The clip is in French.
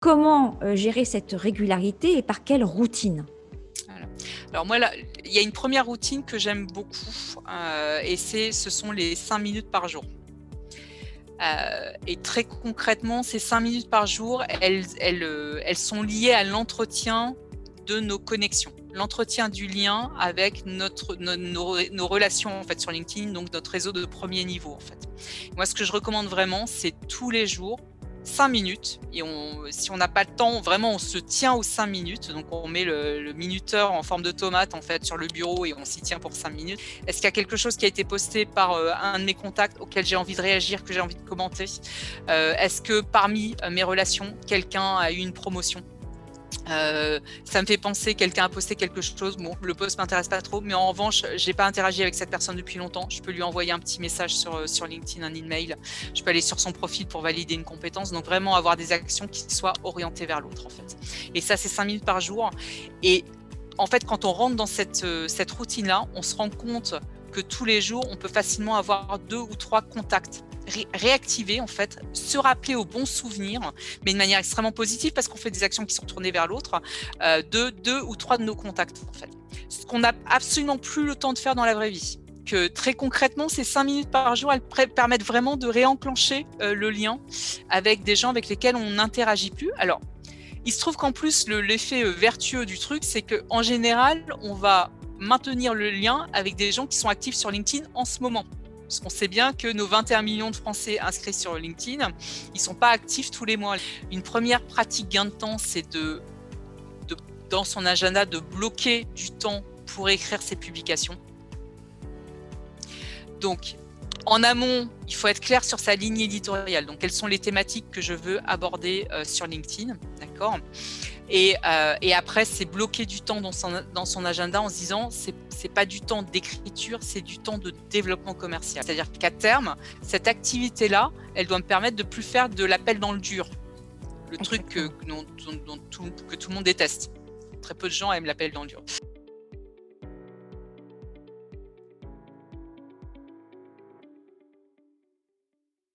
Comment euh, gérer cette régularité et par quelle routine? Alors moi, il y a une première routine que j'aime beaucoup euh, et c'est, ce sont les 5 minutes par jour. Euh, et très concrètement, ces 5 minutes par jour, elles, sont liées à l'entretien de nos connexions, l'entretien du lien avec notre, nos, relations en fait sur LinkedIn, donc notre réseau de premier niveau en fait. Moi, ce que je recommande vraiment, c'est tous les jours 5 minutes. Et si on n'a pas le temps, vraiment, on se tient aux 5 minutes. Donc, on met le, minuteur en forme de tomate, en fait, sur le bureau et on s'y tient pour 5 minutes. Est-ce qu'il y a quelque chose qui a été posté par euh, un de mes contacts auquel j'ai envie de réagir, que j'ai envie de commenter? Euh, Est-ce que parmi euh, mes relations, quelqu'un a eu une promotion? Euh, ça me fait penser quelqu'un a posté quelque chose. Bon, le post m'intéresse pas trop, mais en revanche, j'ai pas interagi avec cette personne depuis longtemps. Je peux lui envoyer un petit message sur, euh, sur LinkedIn, un email. Je peux aller sur son profil pour valider une compétence. Donc vraiment avoir des actions qui soient orientées vers l'autre en fait. Et ça, c'est 5 minutes par jour. Et en fait, quand on rentre dans cette, euh, cette routine-là, on se rend compte que tous les jours, on peut facilement avoir deux ou trois contacts réactiver en fait, se rappeler aux bons souvenirs, mais de manière extrêmement positive parce qu'on fait des actions qui sont tournées vers l'autre, euh, de deux ou trois de nos contacts en fait. Ce qu'on n'a absolument plus le temps de faire dans la vraie vie. Que très concrètement, ces cinq minutes par jour, elles permettent vraiment de réenclencher euh, le lien avec des gens avec lesquels on n'interagit plus. Alors, il se trouve qu'en plus, l'effet euh, vertueux du truc, c'est qu'en général, on va maintenir le lien avec des gens qui sont actifs sur LinkedIn en ce moment. Parce qu'on sait bien que nos 21 millions de Français inscrits sur LinkedIn, ils ne sont pas actifs tous les mois. Une première pratique gain de temps, c'est de, dans son agenda, de bloquer du temps pour écrire ses publications. Donc, en amont, il faut être clair sur sa ligne éditoriale. Donc, quelles sont les thématiques que je veux aborder euh, sur LinkedIn, d'accord? Euh, et, après, c'est bloquer du temps dans son, dans son agenda en se disant, c'est n'est pas du temps d'écriture, c'est du temps de développement commercial. C'est-à-dire qu'à terme, cette activité-là, elle doit me permettre de plus faire de l'appel dans le dur. Le truc que, tout, que tout le monde déteste. Très peu de gens aiment l'appel dans le dur.